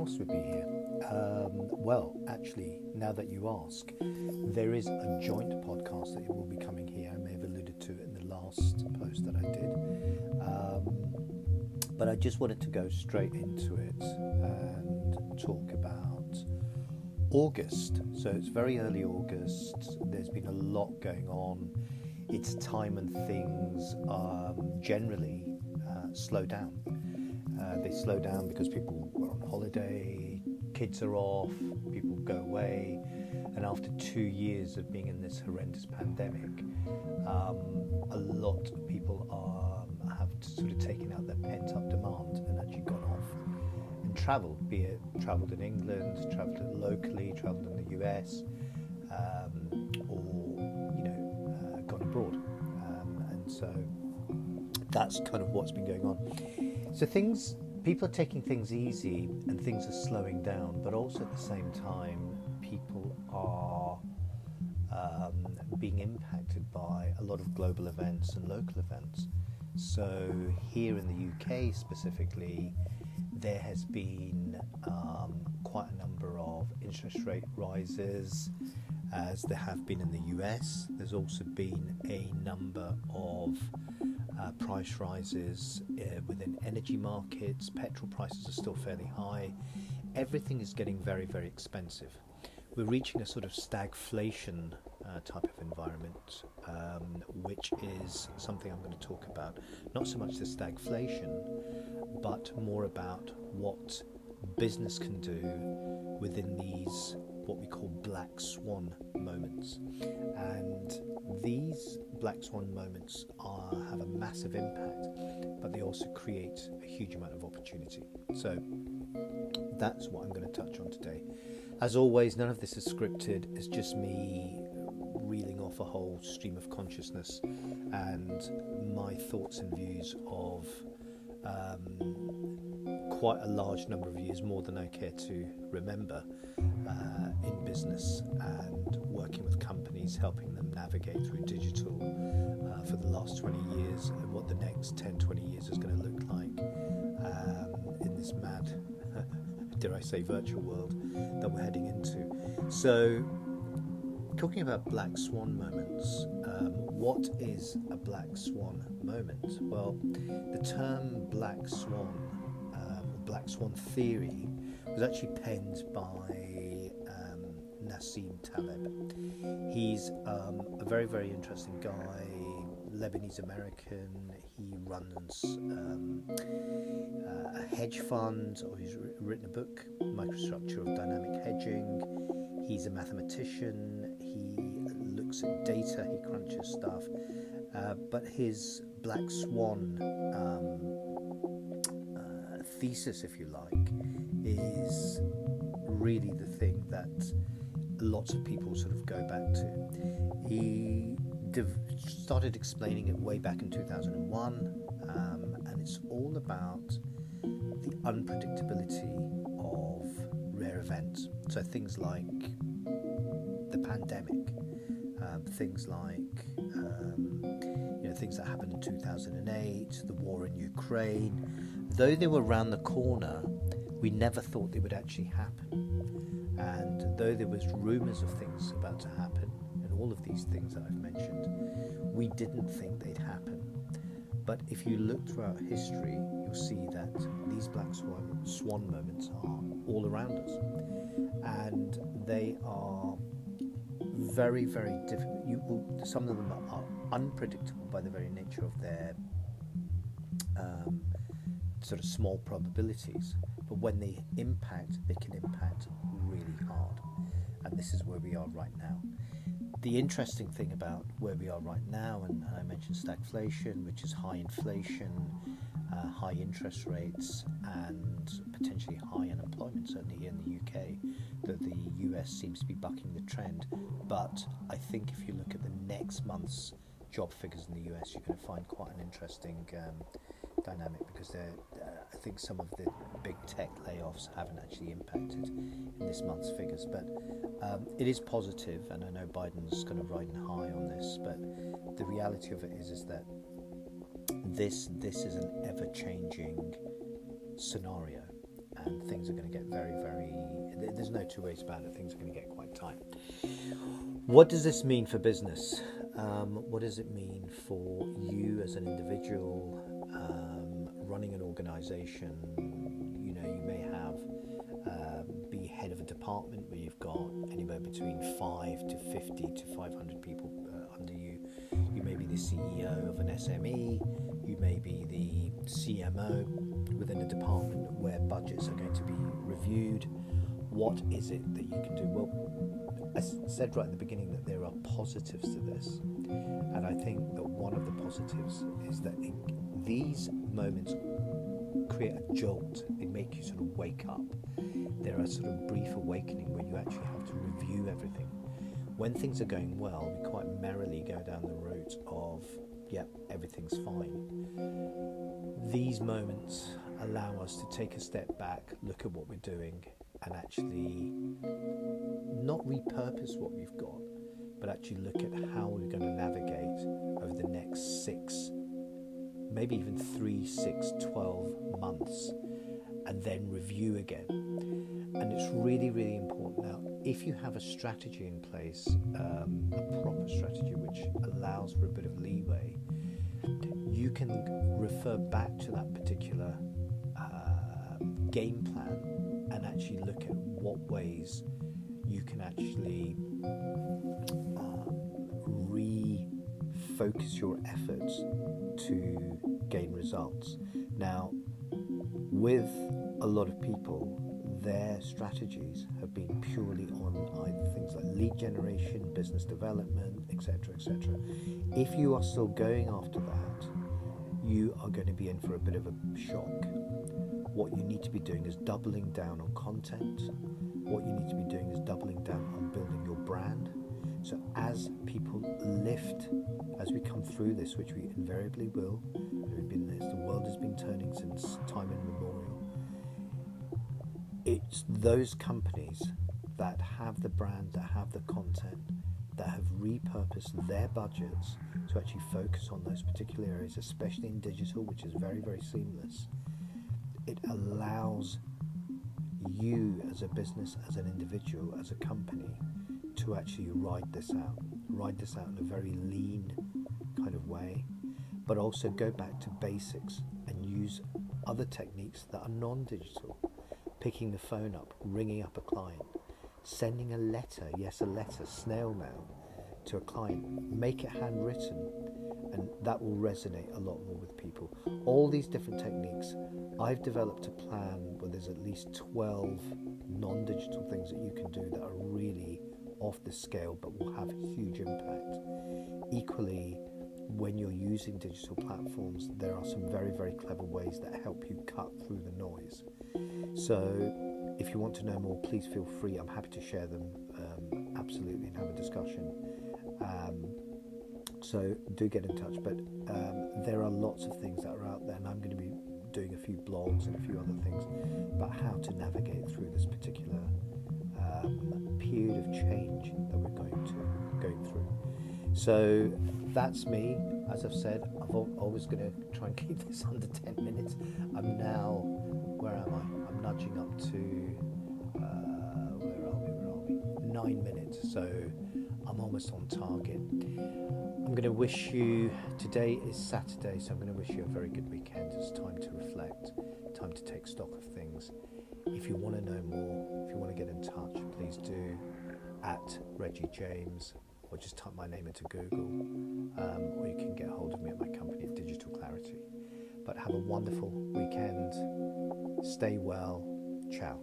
else would be here? Um, well, actually, now that you ask, there is a joint podcast that will be coming here. I may have alluded to it in the last post that I did. Um, but I just wanted to go straight into it and talk about August. So it's very early August. There's been a lot going on. It's time and things um, generally uh, slow down. Uh, they slow down because people are on holiday, kids are off, people go away, and after two years of being in this horrendous pandemic, um, a lot of people are, have sort of taken out their pent up demand and actually gone off and travelled, be it travelled in England, travelled locally, travelled in the US, um, or you know, uh, gone abroad. Um, and so that's kind of what's been going on. So things, people are taking things easy and things are slowing down, but also at the same time, people are um, being impacted by a lot of global events and local events. So here in the UK specifically, there has been um, quite a number of interest rate rises, as there have been in the US. There's also been a number of uh, price rises uh, within energy markets. Petrol prices are still fairly high. Everything is getting very, very expensive. We're reaching a sort of stagflation uh, type of environment, um, which is something I'm going to talk about. Not so much the stagflation, but more about what business can do within these what we call black swan moments. And these black swan moments are, have a massive impact, but they also create a huge amount of opportunity. So that's what I'm going to touch on today. As always, none of this is scripted, it's just me reeling off a whole stream of consciousness and my thoughts and views of um, quite a large number of years, more than I care to remember, uh, in business and working with companies, helping them navigate through digital uh, for the last 20 years and what the next 10, 20 years is going to look like um, in this mad, dare I say, virtual world that we're heading into. So, talking about black swan moments, um, what is a black swan moment? Well, the term black swan, um, black swan theory, was actually penned by Nassim Taleb. He's um, a very, very interesting guy, Lebanese American. He runs um, uh, a hedge fund, or he's written a book, Microstructure of Dynamic Hedging. He's a mathematician. He looks at data. He crunches stuff. Uh, but his black swan um, uh, thesis, if you like, is really the thing that lots of people sort of go back to. He div- started explaining it way back in 2001, um, and it's all about the unpredictability of rare events. So things like the pandemic, um, things like um, you know things that happened in 2008, the war in Ukraine. Though they were around the corner, we never thought they would actually happen. And though there was rumours of things about to happen, and all of these things that I've mentioned, we didn't think they'd happen. But if you look throughout history, you'll see that these black swan, swan moments are all around us. And they are very, very difficult. You some of them are unpredictable by the very nature of their um, sort of small probabilities. But when they impact, they can impact really hard. And this is where we are right now. The interesting thing about where we are right now, and, and I mentioned stagflation, which is high inflation, uh, high interest rates, and potentially high unemployment, certainly here in the UK, that the US seems to be bucking the trend. But I think if you look at the next month's job figures in the US, you're going to find quite an interesting um, dynamic because uh, I think some of the big tech layoffs haven't actually impacted in this month's figures. But um, it is positive, and I know Biden's kind of riding high on this. But the reality of it is, is that this this is an ever changing scenario, and things are going to get very, very. There's no two ways about it. Things are going to get quite tight. What does this mean for business? Um, what does it mean for you as an individual um, running an organization? You know, you may have uh, be head of a department where you've got anywhere between five to 50 to 500 people uh, under you. You may be the CEO of an SME, you may be the CMO within a department where budgets are going to be reviewed. What is it that you can do? Well, I said right at the beginning that there are positives to this, and I think that one of the positives is that it, these moments create a jolt. They make you sort of wake up. There are sort of brief awakening where you actually have to review everything. When things are going well, we quite merrily go down the route of, yep, everything's fine. These moments allow us to take a step back, look at what we're doing, and actually not repurpose what we've got, but actually look at how we're going to navigate over the next six, maybe even three, six, twelve months, and then review again. And it's really, really important now. If you have a strategy in place, um, a proper strategy which allows for a bit of leeway, you can refer back to that particular uh, game plan and actually look at what ways you can actually refocus your efforts to gain results. Now, with a lot of people, their strategies have been purely on either things like lead generation, business development, etc., etc. If you are still going after that, you are going to be in for a bit of a shock what you need to be doing is doubling down on content. What you need to be doing is doubling down on building your brand. So, as people lift, as we come through this, which we invariably will, been this, the world has been turning since time immemorial. It's those companies that have the brand, that have the content, that have repurposed their budgets to actually focus on those particular areas, especially in digital, which is very, very seamless it allows you as a business, as an individual, as a company to actually ride this out, ride this out in a very lean kind of way, but also go back to basics and use other techniques that are non digital. Picking the phone up, ringing up a client, sending a letter, yes, a letter, snail mail to a client, make it handwritten, and that will resonate a lot more with people. All these different techniques, I've developed a plan where there's at least 12 non digital things that you can do that are really off the scale but will have huge impact. Equally, when you're using digital platforms, there are some very, very clever ways that help you cut through the noise. So, if you want to know more, please feel free. I'm happy to share them um, absolutely and have a discussion. Um, so do get in touch. But um, there are lots of things that are out there, and I'm going to be doing a few blogs and a few other things about how to navigate through this particular um, period of change that we're going to going through. So that's me. As I've said, I'm always going to try and keep this under 10 minutes. I'm now, where am I? I'm nudging up to, uh, where are we? Where are we? Nine minutes. So I'm almost on target. I'm going to wish you, today is Saturday, so I'm going to wish you a very good weekend. It's time to reflect, time to take stock of things. If you want to know more, if you want to get in touch, please do at Reggie James or just type my name into Google, um, or you can get hold of me at my company at Digital Clarity. But have a wonderful weekend. Stay well. Ciao.